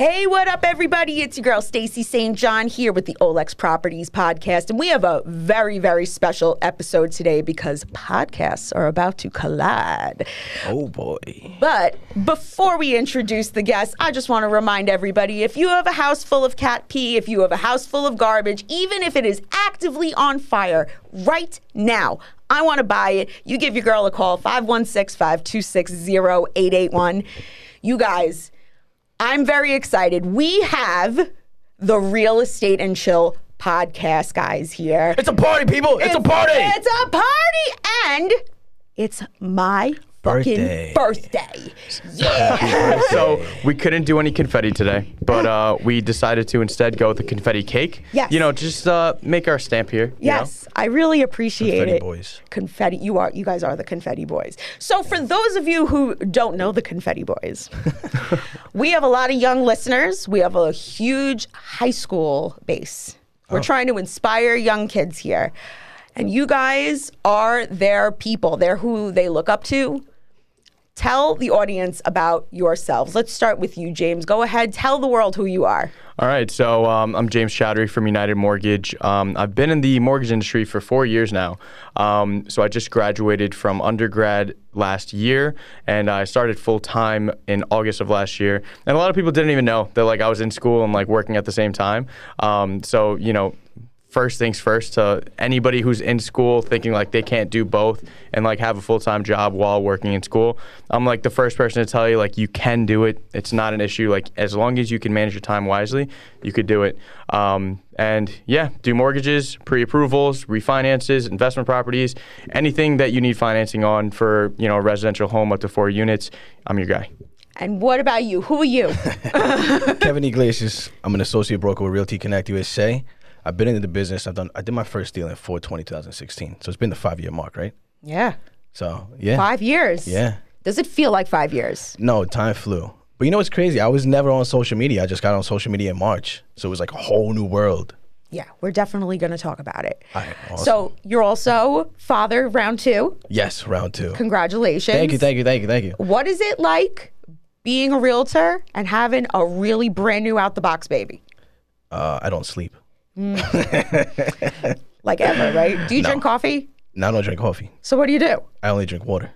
Hey, what up, everybody? It's your girl Stacy St. John here with the Olex Properties podcast, and we have a very, very special episode today because podcasts are about to collide. Oh boy. But before we introduce the guests, I just want to remind everybody if you have a house full of cat pee, if you have a house full of garbage, even if it is actively on fire right now, I want to buy it. You give your girl a call 516 526 0881. You guys, I'm very excited. We have the Real Estate and Chill podcast guys here. It's a party, people. It's, a party. It's a party, and it's my fucking Birthday. birthday. Yeah. so we couldn't do any confetti today, but uh, we decided to instead go with a confetti cake. Yes. You know, just uh, make our stamp here. you know? yes, I really appreciate Confetti it. boys. Confetti, you are you guys are the confetti boys. So for those of you who don't know the confetti boys, we have a lot of young listeners. We have a huge high school base. We're Oh. trying to inspire young kids here. And you guys are their people. They're who they look up to. Tell the audience about yourselves. Let's start with you, James. Go ahead, tell the world who you are. All right, so um, I'm James Chowdhury from United Mortgage. Um, I've been in the mortgage industry for four years now. Um, so I just graduated from undergrad last year, and I started full time in August of last year. And a lot of people didn't even know that like I was in school and like working at the same time. Um, so you know, first things first to anybody who's in school thinking like they can't do both and like have a full-time job while working in school i'm like the first person to tell you like you can do it it's not an issue like as long as you can manage your time wisely you could do it um, and yeah do mortgages pre-approvals refinances investment properties anything that you need financing on for you know a residential home up to four units i'm your guy And what about you? Who are you? Kevin Iglesias. I'm an associate broker with Realty Connect USA. I've been into the business. I've done. I did my first deal in 420 2016. So it's been the five year mark, right? yeah. So yeah. Five years. Yeah. Does it feel like five years? No, time flew. But you know what's crazy? I was never on social media. I just got on social media in March. So it was like a whole new world. Yeah, we're definitely going to talk about it. All right, awesome. So you're also father round two. Yes, round two. Congratulations. Thank you, thank you, thank you, thank you. What is it like being a realtor and having a really brand new out the box baby? Uh, I don't sleep. Like ever, right? Do you drink coffee? No, I don't drink coffee. So what do you do? I only drink water.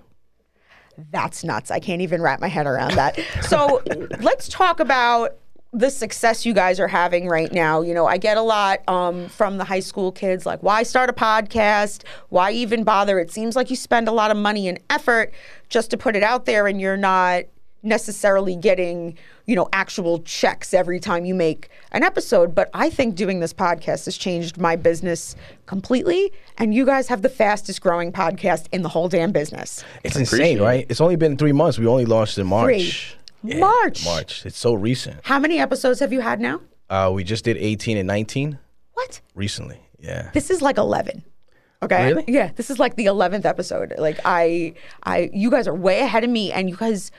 That's nuts. I can't even wrap my head around that. So let's talk about the success you guys are having right now. You know, I get a lot um, from the high school kids like, why start a podcast? Why even bother? It seems like you spend a lot of money and effort just to put it out there and you're not necessarily getting, you know, actual checks every time you make an episode. But I think doing this podcast has changed my business completely. And you guys have the fastest growing podcast in the whole damn business. It's insane, right? It's only been three months. We only launched in March. Yeah, March. March. It's so recent. How many episodes have you had now? Uh, we just did 18 and 19 What? recently. Yeah. This is like 11. Okay. Really? Yeah, this is like the 11th episode. Like I I you guys are way ahead of me and you guys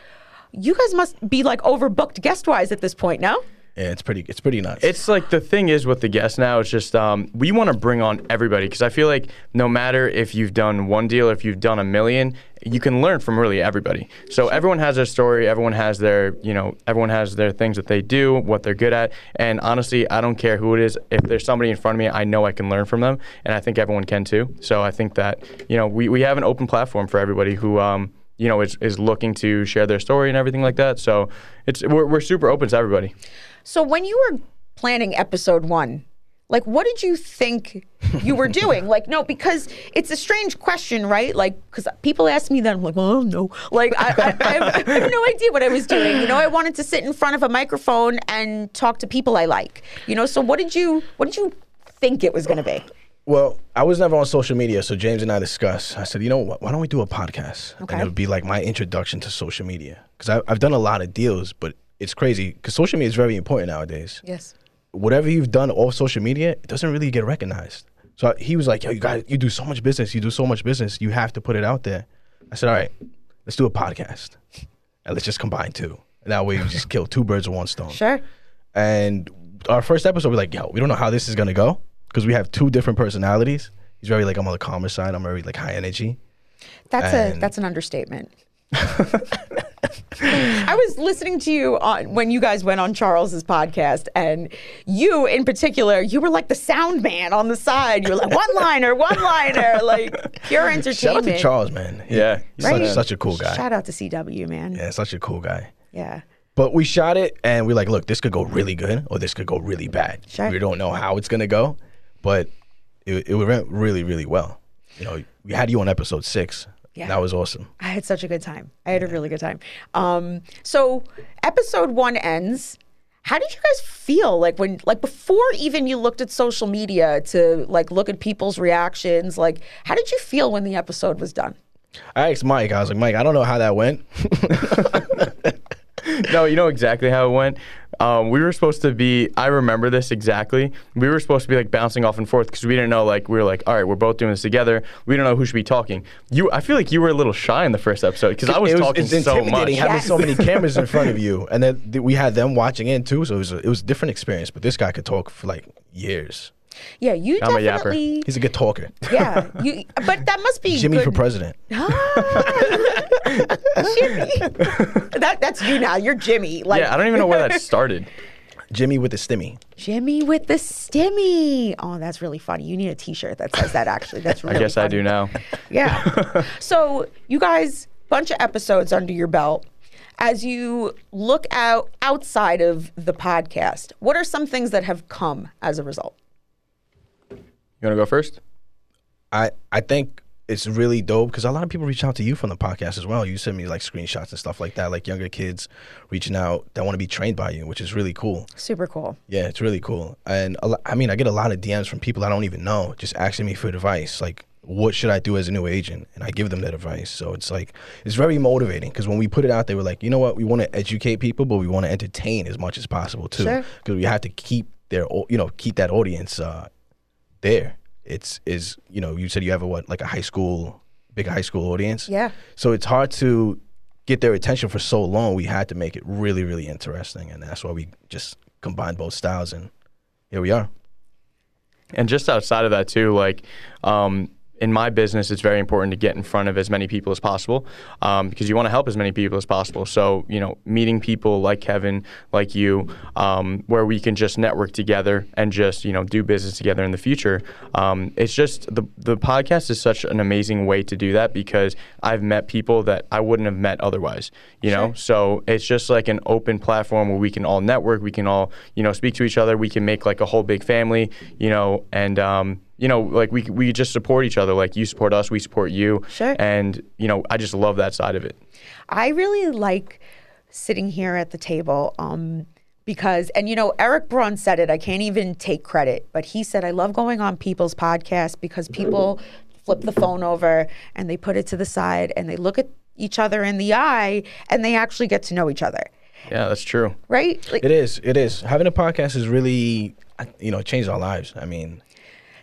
you guys must be like overbooked guest-wise at this point, no? Yeah, it's pretty. It's pretty nuts. It's like the thing is with the guests now, it's just um, we want to bring on everybody because I feel like no matter if you've done one deal or if you've done a million, you can learn from really everybody. So everyone has their story, everyone has their, you know, everyone has their things that they do, what they're good at. And honestly, I don't care who it is. If there's somebody in front of me, I know I can learn from them. And I think everyone can too. So I think that, you know, we, we have an open platform for everybody who, um, you know, is, is looking to share their story and everything like that. So it's we're, we're super open to everybody. So when you were planning episode 1, like what did you think you were doing? like no, because it's a strange question, right? Like cuz people ask me that I'm like, "Well, no. Like I, I, I, have, I have no idea what I was doing. You know, I wanted to sit in front of a microphone and talk to people I like. You know, so what did you what did you think it was going to be? Well, I was never on social media, so James and I discussed. I said, you know what? Why don't we do a podcast? Okay. And it would be like my introduction to social media because I've done a lot of deals, but it's crazy because social media is very important nowadays. Yes. Whatever you've done off social media, it doesn't really get recognized. So he was like, "Yo, you guys, you do so much business. You do so much business. You have to put it out there." I said, "All right, let's do a podcast, and let's just combine two. And that way, you just kill two birds with one stone." Sure. And our first episode, we're like, "Yo, we don't know how this is gonna go because we have two different personalities. He's very like I'm on the calmer side. I'm very like high energy. That's a that's an understatement. I was listening to you on when you guys went on Charles's podcast, and you in particular, you were like the sound man on the side. You were like one liner, one liner, like pure entertainment. Shout out to Charles, man. He- Yeah. he's Right. such, such a cool guy. Shout out to CW, man. Yeah, such a cool guy. Yeah. But we shot it and we're like, look, this could go really good or this could go really bad. Sure. We don't know how it's gonna go, but it, it went really, really well. You know, we had you on episode six. Yeah. That was awesome. I had such a good time. I had a really good time. Um, so episode one ends. How did you guys feel like when like before even you looked at social media to like look at people's reactions? Like how did you feel when the episode was done? I asked Mike, I was like, Mike, I don't know how that went. no, you know exactly how it went. Um, we were supposed to be. I remember this exactly. We were supposed to be like bouncing off and forth because we didn't know. Like we were like, all right, we're both doing this together. We don't know who should be talking. You, I feel like you were a little shy in the first episode because I was, it was talking it's so much. having Yes. so many cameras in front of you, and then th- we had them watching in too. So it was a, it was a different experience. But this guy could talk for like years. Yeah, you I'm a yapper. definitely He's a good talker. Yeah. You but that must be Jimmy good. for president. Ah. Jimmy. that that's you now. You're Jimmy. Like Yeah, I don't even know where that started. Jimmy with the stimmy. Jimmy with the stimmy. Oh, that's really funny. You need a T-shirt that says that. Actually, that's really. I guess I do now. Yeah. so you guys, bunch of episodes under your belt. As you look out outside of the podcast, what are some things that have come as a result? You want to go first? I I think it's really dope because a lot of people reach out to you from the podcast as well. You send me like screenshots and stuff like that, like younger kids reaching out that want to be trained by you, which is really cool. Super cool. Yeah, it's really cool. And a lo- I mean, I get a lot of DMs from people I don't even know just asking me for advice, like what should I do as a new agent, and I give them that advice. So it's like it's very motivating because when we put it out, they were like, you know what, we want to educate people, but we want to entertain as much as possible too, Sure. because we have to keep their, you know, keep that audience uh, there. It's is you know you said you have a what like a high school big high school audience. Yeah. So it's hard to get their attention for so long. We had to make it really really interesting, and that's why we just combined both styles, and here we are. And just outside of that too, like um, in my business, it's very important to get in front of as many people as possible um, because you want to help as many people as possible. So you know, meeting people like Kevin, like you, um, where we can just network together and just you know do business together in the future. Um, it's just the the podcast is such an amazing way to do that because I've met people that I wouldn't have met otherwise. You know, so it's just like an open platform where we can all network, we can all you know speak to each other, we can make like a whole big family. You know, and um, you know, like we we just support each other. Like you support us, we support you. Sure. And you know, I just love that side of it. I really like sitting here at the table um, because, and you know, Eric Braun said it. I can't even take credit, but he said, I love going on people's podcasts because people flip the phone over and they put it to the side and they look at each other in the eye and they actually get to know each other. Yeah, that's true. Right? Like, It is. It is. Having a podcast is really, you know, changed our lives. I mean,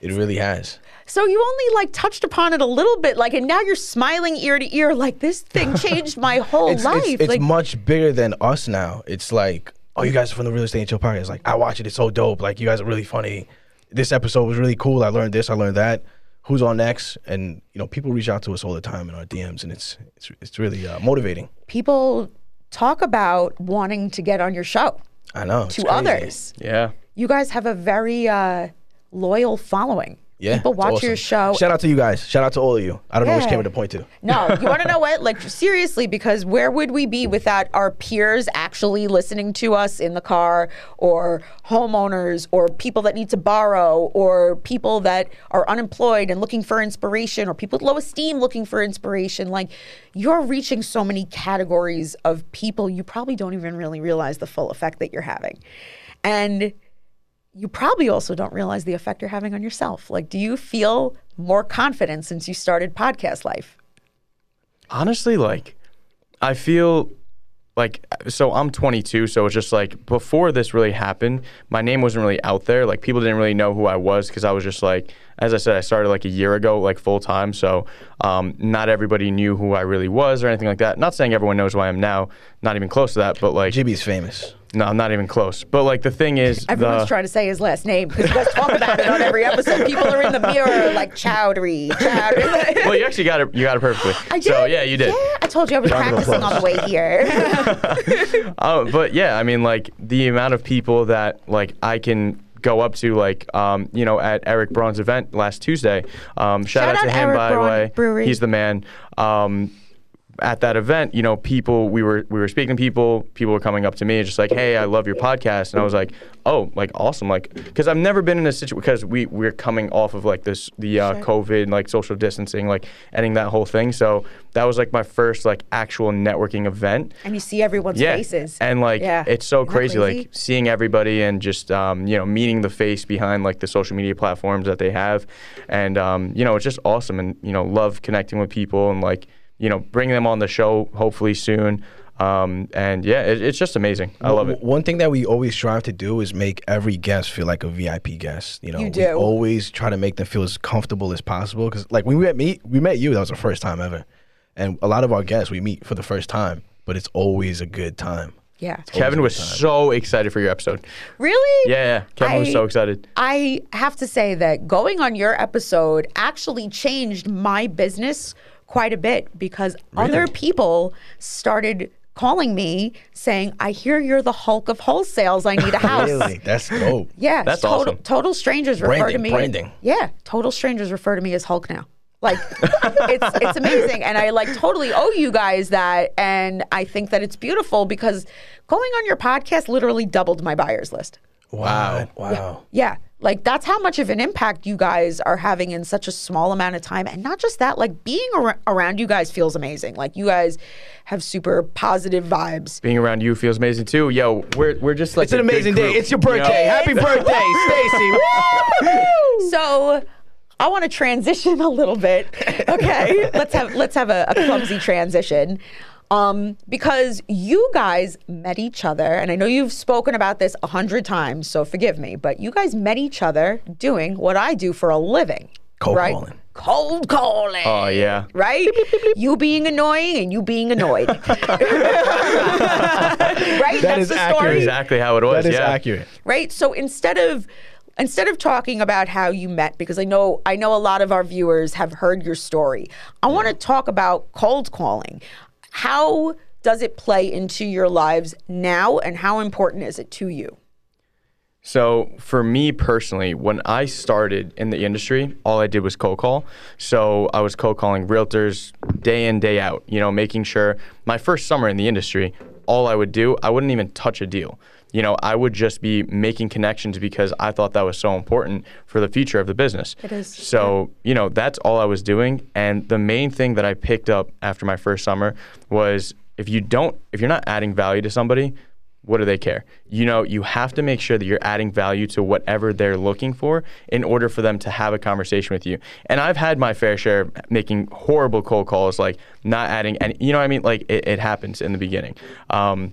it really has. so you only like touched upon it a little bit, like, and now you're smiling ear to ear, like this thing changed my whole It's, life. it's, it's like, much bigger than us now. It's like, oh, you guys are from the Real Estate and Chill podcast. Like, I watch it. It's so dope. Like, you guys are really funny. This episode was really cool. I learned this. I learned that. Who's on next? And you know, people reach out to us all the time in our DMs, and it's it's it's really uh, motivating. people talk about wanting to get on your show I know. it's to crazy. others. Yeah. You guys have a very uh, loyal following. Yeah, People watch your show. Shout out to you guys. Shout out to all of you. I don't know which Yeah. camera to point to. No, you want to know what? Like seriously, because where would we be without our peers actually listening to us in the car, or homeowners, or people that need to borrow, or people that are unemployed and looking for inspiration, or people with low esteem looking for inspiration? Like you're reaching so many categories of people you probably don't even really realize the full effect that you're having, and you probably also don't realize the effect you're having on yourself. Like, do you feel more confident since you started podcast life? Honestly, like, I feel like so I'm 22, so it's just like before this really happened, my name wasn't really out there. Like people didn't really know who I was because I was just like, as I said, I started like a year ago, like full time. So um, not everybody knew who I really was or anything like that. Not saying everyone knows who I am now, not even close to that, but like JB's famous. No, I'm not even close. But like the thing is, Everyone's the, trying to say his last name because you guys talk about it on every episode. People are in the mirror like Chowdhury, Chowdhury. well, you actually got it. You got it perfectly. I did. So yeah, you did. Yeah, I told you I was Round practicing on the way here. Oh, but yeah, I mean, like the amount of people that like I can go up to, like um, you know, at Eric Braun's event last Tuesday. Um, shout, Shout out, out to him, Eric by Braun the way. Brewery. He's the man. Um, at that event, you know, people we were we were speaking to people. People were coming up to me, just like, "Hey, I love your podcast," and I was like, "Oh, like awesome!" Like, because I've never been in a situation because we we're coming off of like this the uh, Sure. COVID like social distancing, like ending that whole thing. So that was like my first like actual networking event. and you see everyone's yeah. faces. And like Yeah. it's so crazy, crazy? like seeing everybody and just um, you know meeting the face behind like the social media platforms that they have, and um, you know it's just awesome and you know love connecting with people and like you know bring them on the show hopefully soon. Um, and yeah, it, it's just amazing. I love it. One thing that we always strive to do is make every guest feel like a VIP guest. You know, You we always try to make them feel as comfortable as possible. Because like when we met me, we met you. That was the first time ever, and a lot of our guests we meet for the first time, but it's always a good time. yeah. Kevin was so excited for your episode. Really? Yeah, yeah. Kevin was so excited. I have to say that going on your episode actually changed my business quite a bit because other people started calling me saying, I hear you're the Hulk of wholesales. I need a house. Really, that's dope. Yeah, That's total, awesome. total strangers refer to me. branding. Yeah, total strangers refer to me as Hulk now. Like it's it's amazing, and I like totally owe you guys that, and I think that it's beautiful because going on your podcast literally doubled my buyers list. Wow, wow. Yeah, like that's how much of an impact you guys are having in such a small amount of time, and not just that. Like being ar- around you guys feels amazing. Like you guys have super positive vibes. Being around you feels amazing too. Yo, we're we're just like It's an amazing day. It's your you know? birthday. Happy birthday, Stacy. So I want to transition a little bit. Okay, let's have let's have a, a clumsy transition. Um, because you guys met each other, and I know you've spoken about this a hundred times, so forgive me, but you guys met each other doing what I do for a living. Cold right? calling. Cold calling. Oh yeah. Right? you being annoying and you being annoyed. right? That's is the accurate. story Exactly how it was. That is yeah. accurate. right so instead of instead of talking about how you met because i know i know a lot of our viewers have heard your story i want to talk about cold calling how does it play into your lives now and how important is it to you So for me personally, when I started in the industry, all I did was cold call. So I was cold calling realtors day in, day out, you know, making sure my first summer in the industry, all I would do, I wouldn't even touch a deal. You know, I would just be making connections because I thought that was so important for the future of the business. It is, So, you know, that's all I was doing. And the main thing that I picked up after my first summer was if you don't, if you're not adding value to somebody, what do they care? You know, you have to make sure that you're adding value to whatever they're looking for in order for them to have a conversation with you. And I've had my fair share of making horrible cold calls, like not adding any, you know what I mean? Like it, it happens in the beginning. Um,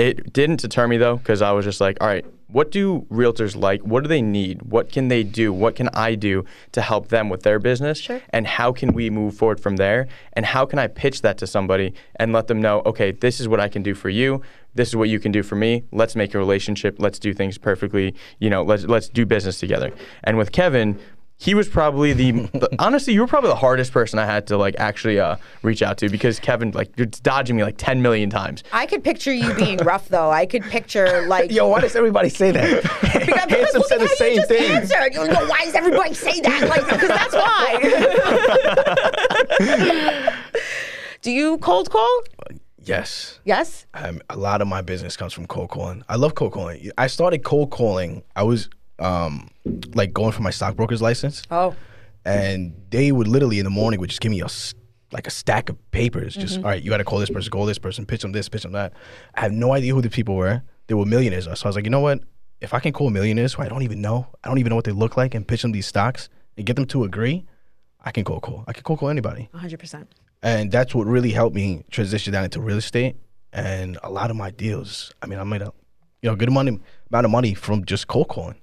it didn't deter me though, because I was just like, all right, what do realtors like? What do they need? What can they do? What can I do to help them with their business? Sure. And how can we move forward from there? And how can I pitch that to somebody and let them know, okay, this is what I can do for you. This is what you can do for me. Let's make a relationship. Let's do things perfectly. You know, let's let's do business together. And with Kevin, he was probably the, the honestly, you were probably the hardest person I had to like actually uh, reach out to because Kevin like you're dodging me like 10 million times. i could picture you being rough though i could picture like Yo, why does everybody say that? Because- because Handsome look said at the how you same just thing. answered. You know, why does everybody say that? Like, because that's why. Do you cold call? Yes. Yes. Um, a lot of my business comes from cold calling. I love cold calling. I started cold calling. I was um, like going for my stockbroker's license, Oh, and they would literally in the morning would just give me a like a stack of papers. Just Mm-hmm. all right, you got to call this person, call this person, pitch them this, pitch them that. I have no idea who the people were. They were millionaires. So I was like, you know what? If I can call millionaires who I don't even know, I don't even know what they look like, and pitch them these stocks and get them to agree, I can cold call. I can cold call anybody. 100%. And that's what really helped me transition down into real estate. And a lot of my deals, I mean, I made a you know good money amount of money from just cold calling.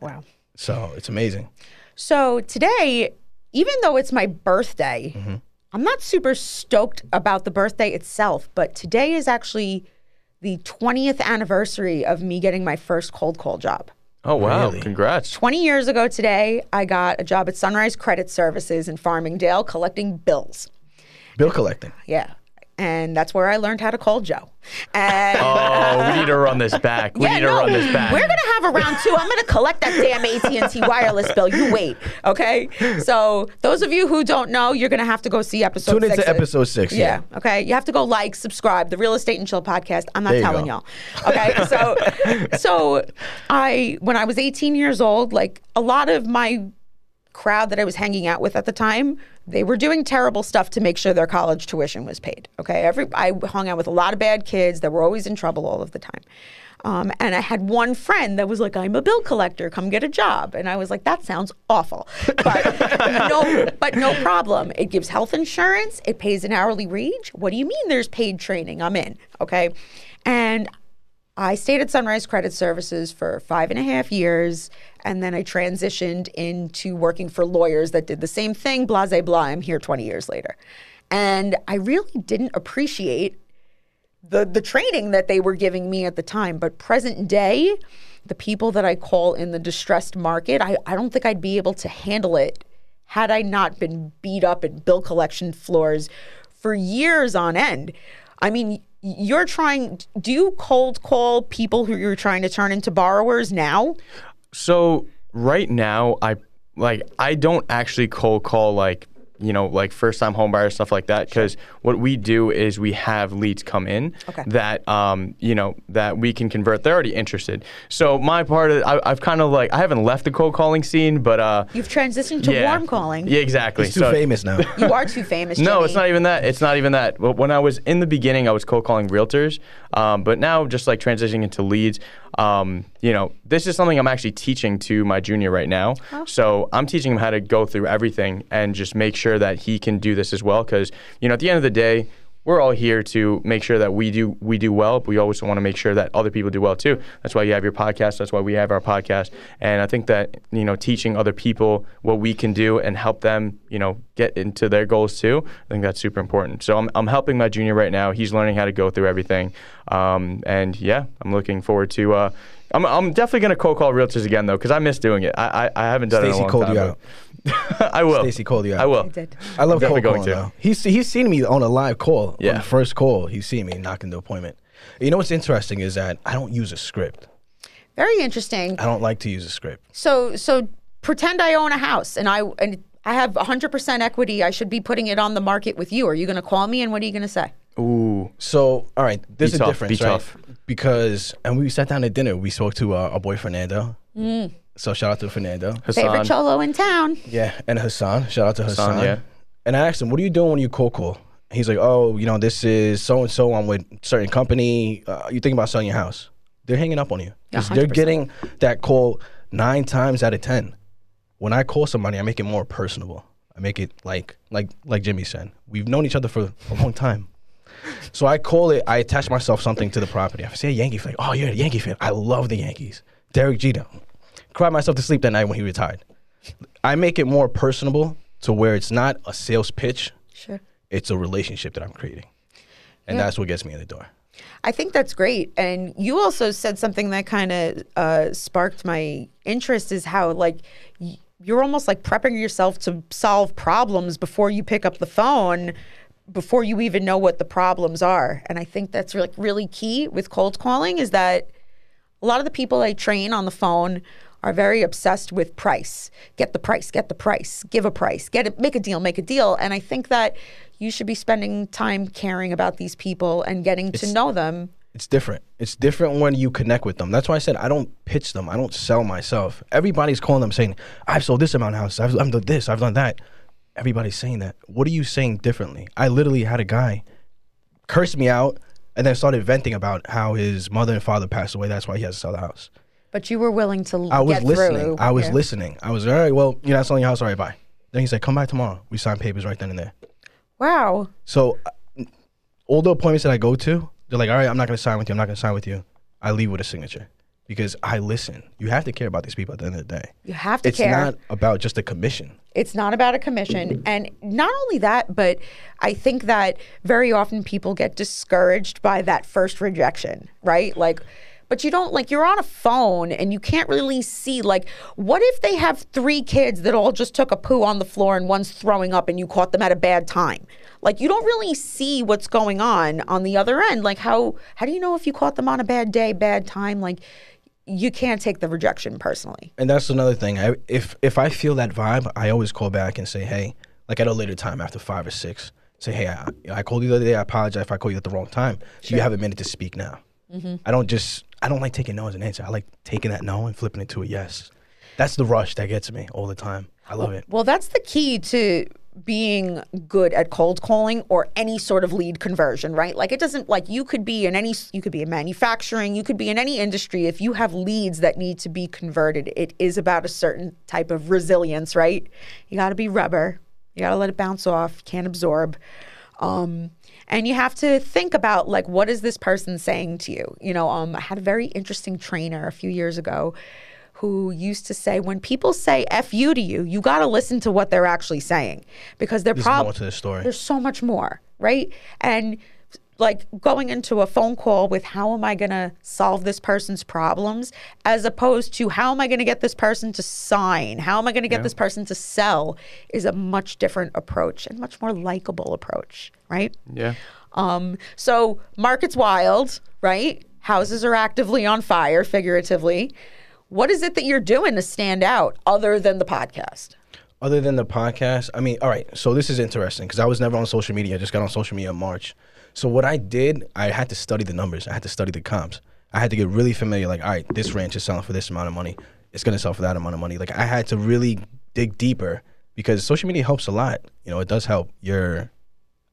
Wow. So it's amazing. So today, even though it's my birthday, Mm-hmm. I'm not super stoked about the birthday itself, but today is actually the 20th anniversary of me getting my first cold call job. Oh wow! Really? Congrats. 20 years ago today, I got a job at Sunrise Credit Services in Farmingdale collecting bills. Bill collecting. Yeah. And that's where I learned how to call Joe. And Oh, we need to run this back. We yeah, need to no, run this back. We're gonna have a round two. I'm gonna collect that damn AT&T wireless bill. You wait, okay? So those of you who don't know, you're gonna have to go see episode. Tune into six. episode six. Yeah. Okay. You have to go like, subscribe, the Real Estate and Chill podcast. I'm not There telling go. y'all. Okay. So, so I when I was 18 years old, like a lot of my crowd that I was hanging out with at the time, they were doing terrible stuff to make sure their college tuition was paid. Okay. Every I hung out with a lot of bad kids that were always in trouble all of the time. Um, and I had one friend that was like, I'm a bill collector, come get a job. And I was like, that sounds awful. But no, but no problem. It gives health insurance, it pays an hourly wage. What do you mean there's paid training? I'm in. Okay. And I stayed at Sunrise Credit Services for five and a half years, and then I transitioned into working for lawyers that did the same thing, blase blah. I'm here 20 years later. And I really didn't appreciate the the training that they were giving me at the time. But present day, the people that I call in the distressed market, I, I don't think I'd be able to handle it had I not been beat up at bill collection floors for years on end. I mean, you're trying do you cold call people who you're trying to turn into borrowers now? So right now, I like I don't actually cold call like you know like first time home buyers stuff like that because what we do is we have leads come in Okay. that um you know that we can convert. They're already interested. So my part of I, I've kind of like I haven't left the cold calling scene, but uh You've transitioned to yeah warm calling. Yeah, exactly. He's too So- famous now. You are too famous. no, Jimmy. it's not even that. It's not even that. But when I was in the beginning, I was cold calling realtors. Um, but now, just like transitioning into leads, um, you know, this is something I'm actually teaching to my junior right now. So I'm teaching him how to go through everything and just make sure that he can do this as well. Because you know, at the end of the day. We're all here to make sure that we do we do well, but we always want to make sure that other people do well too. That's why you have your podcast. That's why we have our podcast. And I think that you know, teaching other people what we can do and help them, you know, get into their goals too. I think that's super important. So I'm, I'm helping my junior right now. He's learning how to go through everything. Um, and yeah, I'm looking forward to. Uh, I'm, I'm definitely gonna cold call realtors again though, because I miss doing it. I I, I haven't done it in a Stacy called time. you out. I will. Stacy called you out. I will. I did. I love Definitely cold going calling to. though. He's he's seen me on a live call. On Yeah. the first call, he's seen me knocking the appointment. You know what's interesting is that I don't use a script. Very interesting. I don't like to use a script. So so pretend I own a house and I and I have 100% equity. I should be putting it on the market with you. Are you going to call me and what are you going to say? Ooh. So, all right, there's Be a tough, difference, be right? tough. Because and we sat down at dinner. We spoke to uh, our boy Fernando. So shout out to Fernando. Favorite Hassan. cholo in town. Yeah, and Hassan. Shout out to Hassan. Hassan, yeah. And I asked him, "What are you doing when you cold call?" He's like, "Oh, you know, this is so and so. I'm with certain company. Uh, you think about selling your house? They're hanging up on you. Yeah, 'Cause they're getting that call nine times out of ten. When I call somebody, I make it more personable. I make it like like like Jimmy said. We've known each other for a long time. So I call it. I attach myself something to the property. If I say a Yankee fan, oh, you're a Yankee fan. I love the Yankees. Derek Jeter. Cried myself to sleep that night when he retired. I make it more personable to where it's not a sales pitch. Sure. It's a relationship that I'm creating, and Yeah. that's what gets me in the door. I think that's great. And you also said something that kind of uh, sparked my interest is how, like, y- you're almost like prepping yourself to solve problems before you pick up the phone, before you even know what the problems are. And I think that's like really key with cold calling is that a lot of the people I train on the phone are very obsessed with price. Get the price, get the price, give a price, get it, make a deal, make a deal. And I think that you should be spending time caring about these people and getting to know them. It's different. It's different when you connect with them. That's why I said I don't pitch them. I don't sell myself. Everybody's calling them saying, "I've sold this amount of houses. I've, I've done this. I've done that." Everybody's saying that. What are you saying differently? I literally had a guy curse me out and then started venting about how his mother and father passed away. That's why he has to sell the house. But you were willing to I was listening. through. I was Yeah. listening. I was all right. Well, you're not selling your house. All right, bye. Then he said, "Come back tomorrow." We signed papers right then and there. Wow. So, uh, all the appointments that I go to, they're like, "All right, I'm not going to sign with you. I'm not going to sign with you." I leave with a signature. because I listen. You have to care about these people at the end of the day. You have to It's care. It's not about just a commission. It's not about a commission. And not only that, but I think that very often people get discouraged by that first rejection, right? Like, but you don't like you're on a phone and you can't really see like what if they have three kids that all just took a poo on the floor and one's throwing up and you caught them at a bad time like you don't really see what's going on on the other end like how how do you know if you caught them on a bad day bad time like you can't take the rejection personally And that's another thing. I, if if I feel that vibe, I always call back and say, hey, like at a later time after five or six, say, hey, I, I called you the other day. I apologize if I called you at the wrong time. Do you have a minute to speak now? Mm-hmm. I don't just I don't like taking no as an answer. I like taking that no and flipping it to a yes. That's the rush that gets me all the time. I love it. Well, that's the key to being good at cold calling or any sort of lead conversion, right? Like it doesn't like you could be in any you could be in manufacturing, you could be in any industry if you have leads that need to be converted, it is about a certain type of resilience, right? You got to be rubber. You got to let it bounce off, can't absorb. Um and you have to think about like what is this person saying to you? You know, um I had a very interesting trainer a few years ago who used to say when people say F you to you, you got to listen to what they're actually saying because they're There's probably more to the story. there's so much more, right? And like going into a phone call with how am I going to solve this person's problems as opposed to how am I going to get this person to sign? How am I going to get this person to sell is a much different approach and much more likable approach, right? Yeah. Um, so market's wild, right? Houses are actively on fire, figuratively. What is it that you're doing to stand out other than the podcast? Other than the podcast, I mean, all right. So this is interesting because I was never on social media. I just got on social media in March. So what I did, I had to study the numbers. I had to study the comps. I had to get really familiar. Like, all right, this ranch is selling for this amount of money. It's gonna sell for that amount of money. Like, I had to really dig deeper because social media helps a lot. You know, it does help. Your,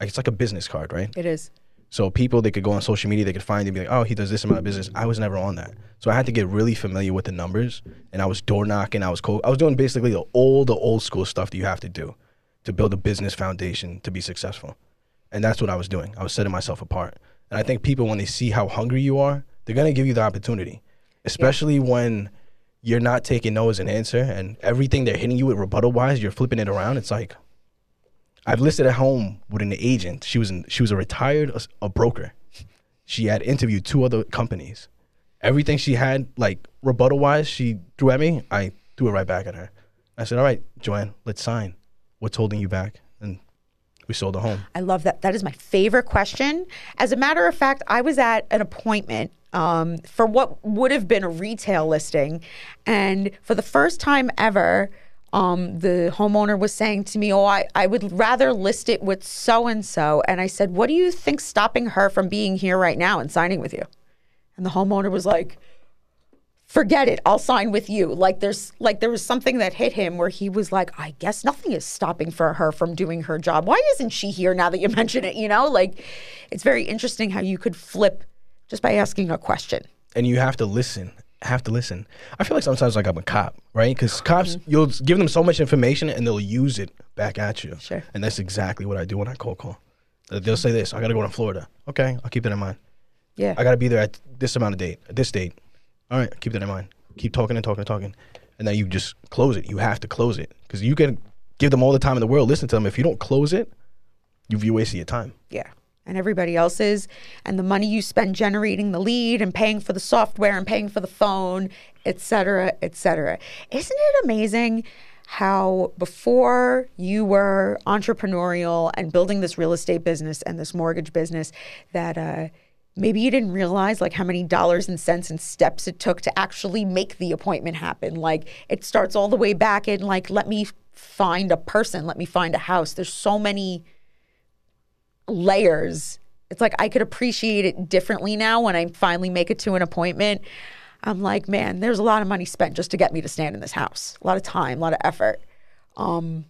it's like a business card, right? It is. So people they could go on social media, they could find and be like, oh, he does this amount of business. I was never on that, so I had to get really familiar with the numbers. And I was door knocking. I was cold. I was doing basically the old, the old school stuff that you have to do to build a business foundation to be successful. And that's what I was doing. I was setting myself apart. And I think people when they see how hungry you are, they're gonna give you the opportunity, especially when you're not taking no as an answer and everything they're hitting you with rebuttal wise, you're flipping it around. It's like I've listed at home with an agent. She was in, she was a retired a, a broker. She had interviewed two other companies. Everything she had, like rebuttal wise, she threw at me. I threw it right back at her. I said, "All right, Joanne, let's sign. What's holding you back?" We sold the home. I love that. That is my favorite question. As a matter of fact, I was at an appointment um, for what would have been a retail listing. And for the first time ever, um, the homeowner was saying to me, Oh, I, I would rather list it with so and so. And I said, What do you think stopping her from being here right now and signing with you? And the homeowner was like, forget it i'll sign with you like there's like there was something that hit him where he was like i guess nothing is stopping for her from doing her job why isn't she here now that you mention it you know like it's very interesting how you could flip just by asking a question and you have to listen. Have to listen. I feel like sometimes like I'm a cop, right? Because cops, Mm-hmm. you'll give them so much information and they'll use it back at you. Sure. And that's exactly what I do when I cold call. They'll say this: I got to go to Florida. Okay, I'll keep that in mind. yeah I got to be there at this amount of date, at this date. All right, keep that in mind. Keep talking and talking and talking, and then you just close it. You have to close it because you can give them all the time in the world. Listen to them. If you don't close it, you've you wasted your time. yeah and everybody else's and the money you spend generating the lead and paying for the software and paying for the phone et cetera et cetera isn't it amazing how before you were entrepreneurial and building this real estate business and this mortgage business that uh, maybe you didn't realize like how many dollars and cents and steps it took to actually make the appointment happen like it starts all the way back in like let me find a person let me find a house there's so many layers. It's like I could appreciate it differently now when I finally make it to an appointment. I'm like, man, there's a lot of money spent just to get me to stand in this house. A lot of time, a lot of effort. Um,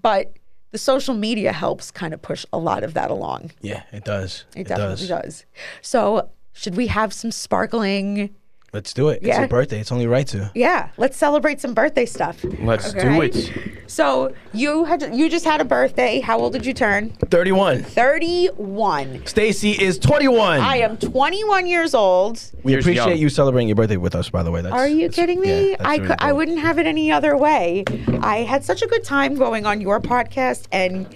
but the social media helps kind of push a lot of that along. Yeah, it does. It, definitely does. So, should we have some sparkling Let's do it. It's Yeah. your birthday. It's only right to. Yeah, let's celebrate some birthday stuff. Let's do it. So you had you just had a birthday. How old did you turn? 31. Thirty-one. Stacy is 21. I am 21 years old. we Years appreciate young. you celebrating your birthday with us, by the way. That's, Are you that's- kidding me? yeah, I really could, I wouldn't have it any other way. I had such a good time going on your podcast and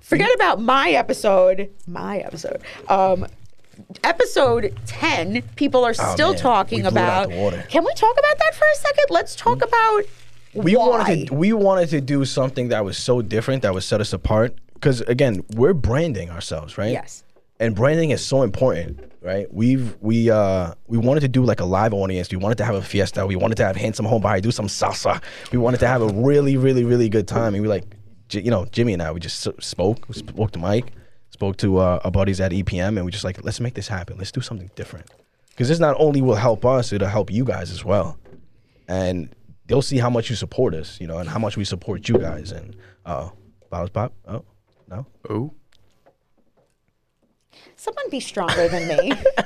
forget about my episode. My episode. Um, episode 10. People are still Oh, man. talking We blew it out about. Can we talk about that for a second? Let's talk about. we why. wanted to we wanted to do something that was so different that would set us apart because again we're branding ourselves right Yes. and branding is so important right we've we uh we wanted to do like a live audience we wanted to have a fiesta we wanted to have handsome home buyer do some salsa we wanted to have a really really really good time and we like you know jimmy and i we just spoke we spoke to mike spoke to uh, our buddies at epm and we just like let's make this happen let's do something different because this not only will help us it'll help you guys as well and they'll see how much you support us, you know, and how much we support you guys. And uh, bottles pop. Oh no, Ooh. Someone be stronger than me.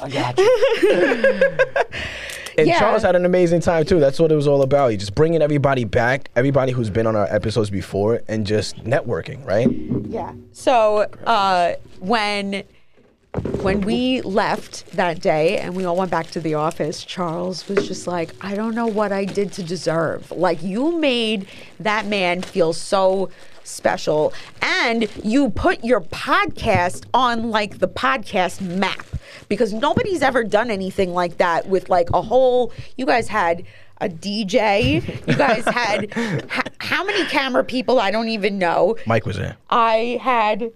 I got you. and Yeah. Charles had an amazing time too. That's what it was all about. He just bringing everybody back, everybody who's been on our episodes before, and just networking, right? Yeah. So uh, when when we left that day and we all went back to the office, Charles was just like, I don't know what I did to deserve. Like you made that man feel so special and you put your podcast on like the podcast map because nobody's ever done anything like that with like a whole you guys had a DJ. You guys had h- how many camera people? I don't even know. Mike was there. I had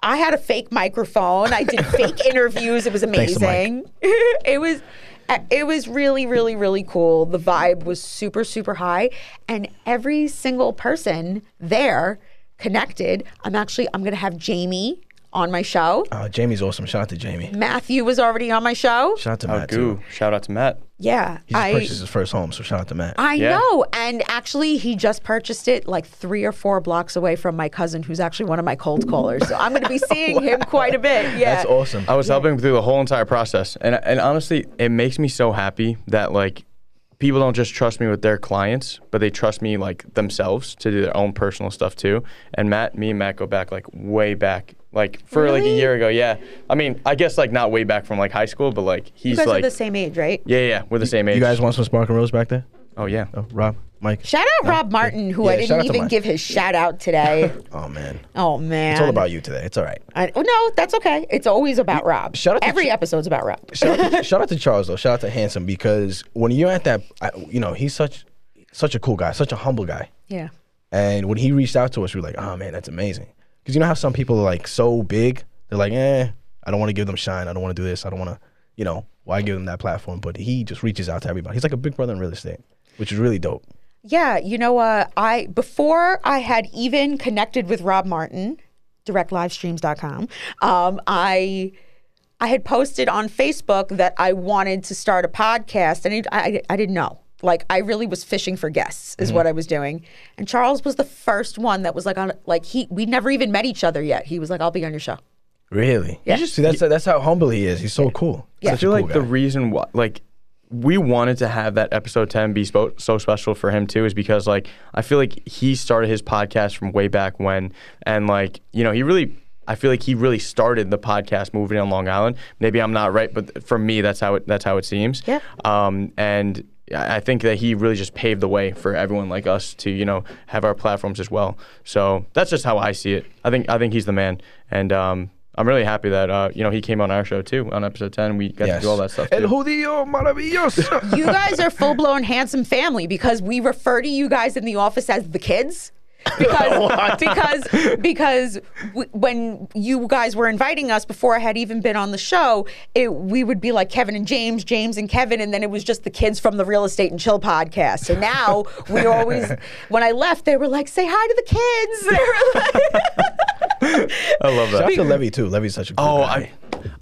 I had a fake microphone. I did fake interviews. It was Thanks to Mike. amazing. it was uh, it was really really really cool. The vibe was super super high and every single person there connected. I'm actually I'm going to have Jamie on my show. Uh, Jamie's awesome. Shout out to Jamie. Matthew was already on my show. Shout out to Oh, Matt too. Shout out to Matt. Yeah. He just I purchased his first home, so shout out to Matt. I Yeah. know. And actually, he just purchased it like three or four blocks away from my cousin, who's actually one of my cold callers. So I'm going to be seeing him quite a bit. Yeah. That's awesome. I was helping through the whole entire process, and and honestly, it makes me so happy that like people don't just trust me with their clients, but they trust me like themselves to do their own personal stuff too. And Matt, me and Matt go back like way back, like for like a year ago. Yeah, I mean, I guess like not way back from like high school, but like You he's guys like are the same age, right? yeah, yeah, yeah, we're the same age. You guys want some Sparkling Rose back there? Oh yeah. Oh, Rob, Mike. Shout out Rob Martin, who I Yeah, shout out didn't even give his shout out today. Oh man, oh man, it's all about you today. It's all right. I, oh, no, that's okay. It's always about Rob. shout out to Every Ch- episode's about Rob. shout, out to, shout out to Charles though. Shout out to Handsome because when you're at that, I, you know, he's such such a cool guy, such a humble guy. Yeah. And when he reached out to us, we were like, oh man, that's amazing. Because you know how some people are like so big, they're like, eh, I don't want to give them shine. I don't want to do this. I don't want to, you know, why give them that platform? But he just reaches out to everybody. He's like a big brother in real estate, which is really dope. Yeah, you know, uh, I before I had even connected with Rob Martin, directlivestreams.com, um, I I had posted on Facebook that I wanted to start a podcast, and I I didn't know. Like I really was fishing for guests, is what I was doing. And Charles was the first one that was like on like he we never even met each other yet. He was like, "I'll be on your show." Really? Yeah. See, that's that's how humble he is. He's so cool. Yeah. I Such a feel cool like guy. the reason why, like, we wanted to have that episode 10 be spo- so special for him too is because, like, I feel like he started his podcast from way back when. And, like, you know, he really, I feel like he really started the podcast moving on Long Island. Maybe I'm not right, but for me, that's how it, that's how it seems. Yeah. Um, and I I think that he really just paved the way for everyone like us to, you know, have our platforms as well. So that's just how I see it. I think, I think he's the man. And, um, I'm really happy that uh, you know he came on our show too on episode 10. We got to do all that stuff. El Too. judío maravilloso. You guys are full blown handsome family because we refer to you guys in the office as the kids. Because because because w- when you guys were inviting us before I had even been on the show, it, we would be like Kevin and James, James and Kevin, and then it was just the kids from the Real Estate and Chill podcast. So now we always, when I left, they were like, "Say hi to the kids." They were like, I love Shout out that. to Levy too. Levy's such a cool Oh, guy. I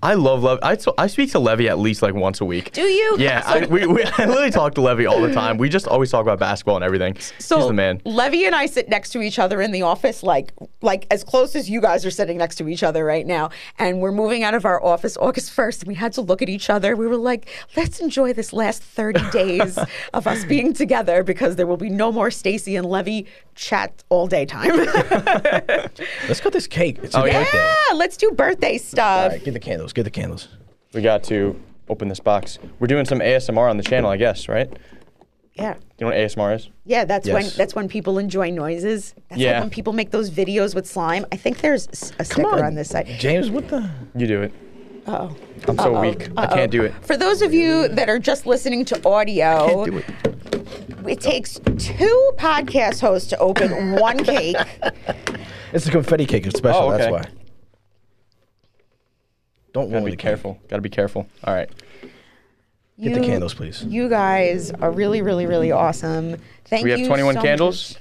I love Levy. I, I speak to Levy at least like once a week. Do you? Yeah, I, we, we I literally talk to Levy all the time. We just always talk about basketball and everything. So He's the man. Levy and I sit next to each other in the office, like like as close as you guys are sitting next to each other right now. And we're moving out of our office August first. We had to look at each other. We were like, let's enjoy this last thirty days of us being together because there will be no more Stacy and Levy chat all day time. Let's cut this cake. It's oh, a Oh, yeah. birthday. let's do birthday stuff. right, get the candles. Get the candles. We got to open this box. We're doing some ASMR on the channel, I guess, right? Yeah. You know what ASMR is? Yeah, that's when that's when people enjoy noises. That's Yeah. like when people make those videos with slime. I think there's a sticker on, on this side. James, what the? You do it. Oh. I'm so weak. I can't do it. For those of you that are just listening to audio, Can't do it. it takes two podcast hosts to open one cake. It's a confetti cake. It's special. Oh, That's why. Don't Gotta be careful. Gotta be careful. All right. Get the candles, please. You guys are really, really, really awesome. Thank We you. have 21 so candles.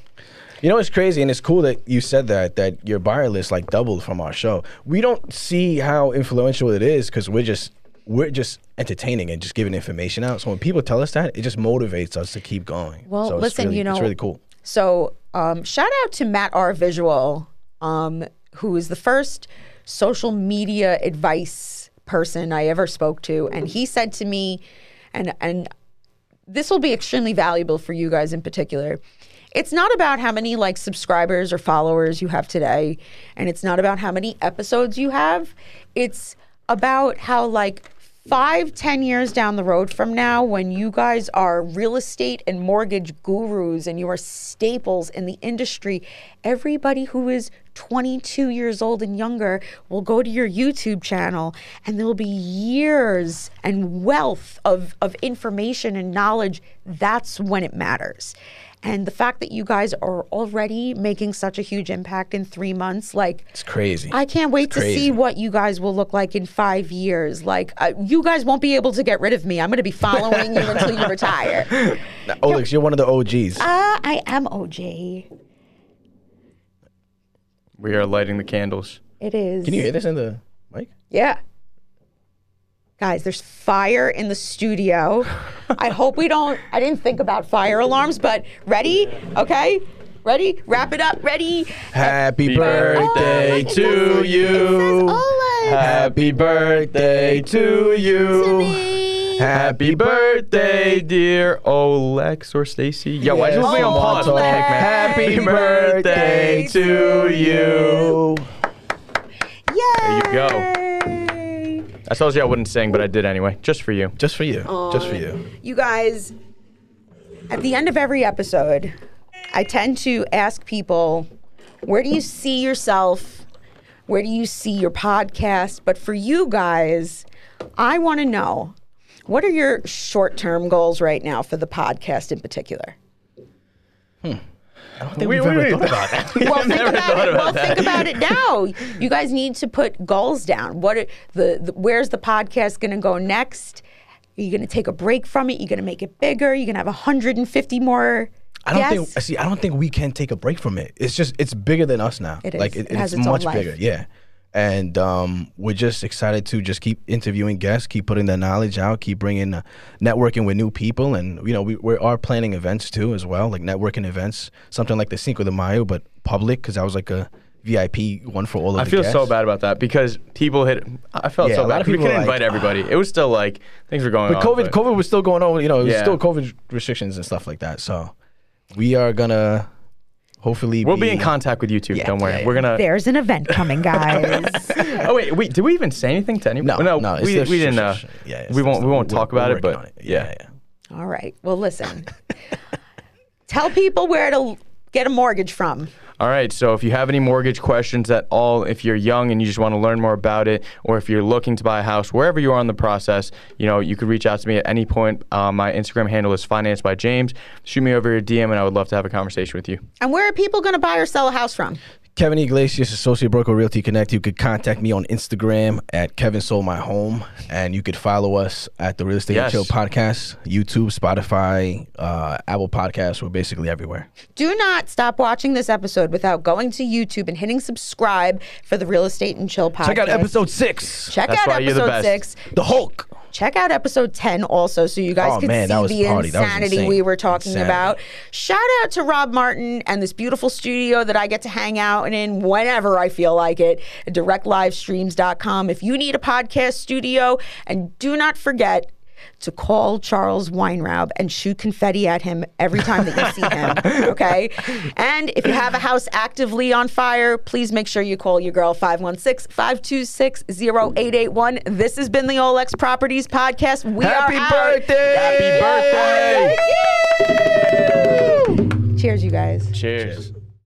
You know it's crazy, and it's cool that you said that that your buyer list like doubled from our show. We don't see how influential it is because we're just we're just entertaining and just giving information out. So when people tell us that, it just motivates us to keep going. Well, so listen, really- you know, it's really cool. So, um, shout out to Matt R. Visual, um, who is the first social media advice person I ever spoke to, and he said to me, and and this will be extremely valuable for you guys in particular. It's not about how many like subscribers or followers you have today, and it's not about how many episodes you have. It's about how like five, ten years down the road from now, when you guys are real estate and mortgage gurus and you are staples in the industry, everybody who is 22 years old and younger will go to your YouTube channel and there will be years and wealth of, of information and knowledge. That's when it matters. And the fact that you guys are already making such a huge impact in three months, like, It's crazy. I can't wait It's to see what you guys will look like in five years. Like, uh, you guys won't be able to get rid of me. I'm going to be following you until you retire. Now, Olex, you're one of the OGs. Uh, I am OG. We are lighting the candles. It is. Can you hear this in the mic? Yeah. Guys, there's fire in the studio. I hope we don't. I didn't think about fire alarms, but ready? Okay. Ready? Wrap it up. Ready? Happy birthday oh, birthday to to you. Olex. Happy birthday to you. Happy birthday, dear Olex or Stacy. Yo, why'd you Yes, me on pause? Olex. What the heck, man? Happy birthday to you. Yay! There you go. I told you I wouldn't sing, but I did anyway, just for you. Just for you. Just for you. You guys, at the end of every episode, I tend to ask people, where do you see yourself? Where do you see your podcast? But for you guys, I want to know what are your short term goals right now for the podcast in particular? Hmm. I don't think We- we've ever we- thought about that. Well, think about it. about Well, that. think about it now. You guys need to put goals down. What are the, the where's the podcast going to go next? Are you going to take a break from it? You're going to make it bigger. You're going to have 150 more I don't guests? think. See, I don't think we can take a break from it. It's just it's bigger than us now. It is. Like It has its it's own much life. bigger. Yeah. And um, we're just excited to just keep interviewing guests, keep putting the knowledge out, keep bringing uh, networking with new people, and you know we, we are planning events too as well, like networking events, something like the Cinco de Mayo, but public because I was like a VIP one for all of I feel guests. so bad about that because people hit. I felt Yeah, so a lot bad. We couldn't like, invite everybody. It was still like things were going But on. COVID, COVID was still going on. You know, there's Yeah. still COVID restrictions and stuff like that. So we are gonna hopefully We'll be in contact with you too. Yeah, don't worry. yeah, We're gonna. There's an event coming, guys. Oh wait, wait. Did we even say anything to anyone? No, no, it's we, just- we didn't. Uh, yeah, we won't. We won't we're- talk about it. But on it. yeah. yeah. All right. Well, listen. Tell people where to get a mortgage from. All right. So if you have any mortgage questions at all, if you're young and you just want to learn more about it, or if you're looking to buy a house, wherever you are in the process, you know, you could reach out to me at any point. Uh, my Instagram handle is financed by James. Shoot me over your DM, and I would love to have a conversation with you. And where are people going to buy or sell a house from? Kevin Iglesias, Associate Broker Realty Connect. You could contact me on Instagram at Kevin Sold My Home, and you could follow us at the Real Estate Yes. and Chill Podcast, YouTube, Spotify, uh, Apple Podcasts. We're basically everywhere. Do not stop watching this episode without going to YouTube and hitting subscribe for the Real Estate and Chill podcast. Check out episode six, Check That's out why you're the episode best. six. The Hulk. Check out episode 10 also so you guys Oh, can man, see the party. Insanity we were talking Insanity. about. Shout out to Rob Martin and this beautiful studio that I get to hang out in whenever I feel like it. DirectLivestreams.com. If you need a podcast studio, and do not forget to call Charles Weinraub and shoot confetti at him every time that you see him. Okay. And if you have a house actively on fire, please make sure you call your girl 516 526 0881. This has been the Olex Properties Podcast. We Happy are out. birthday! Happy birthday! Cheers, you guys. Cheers.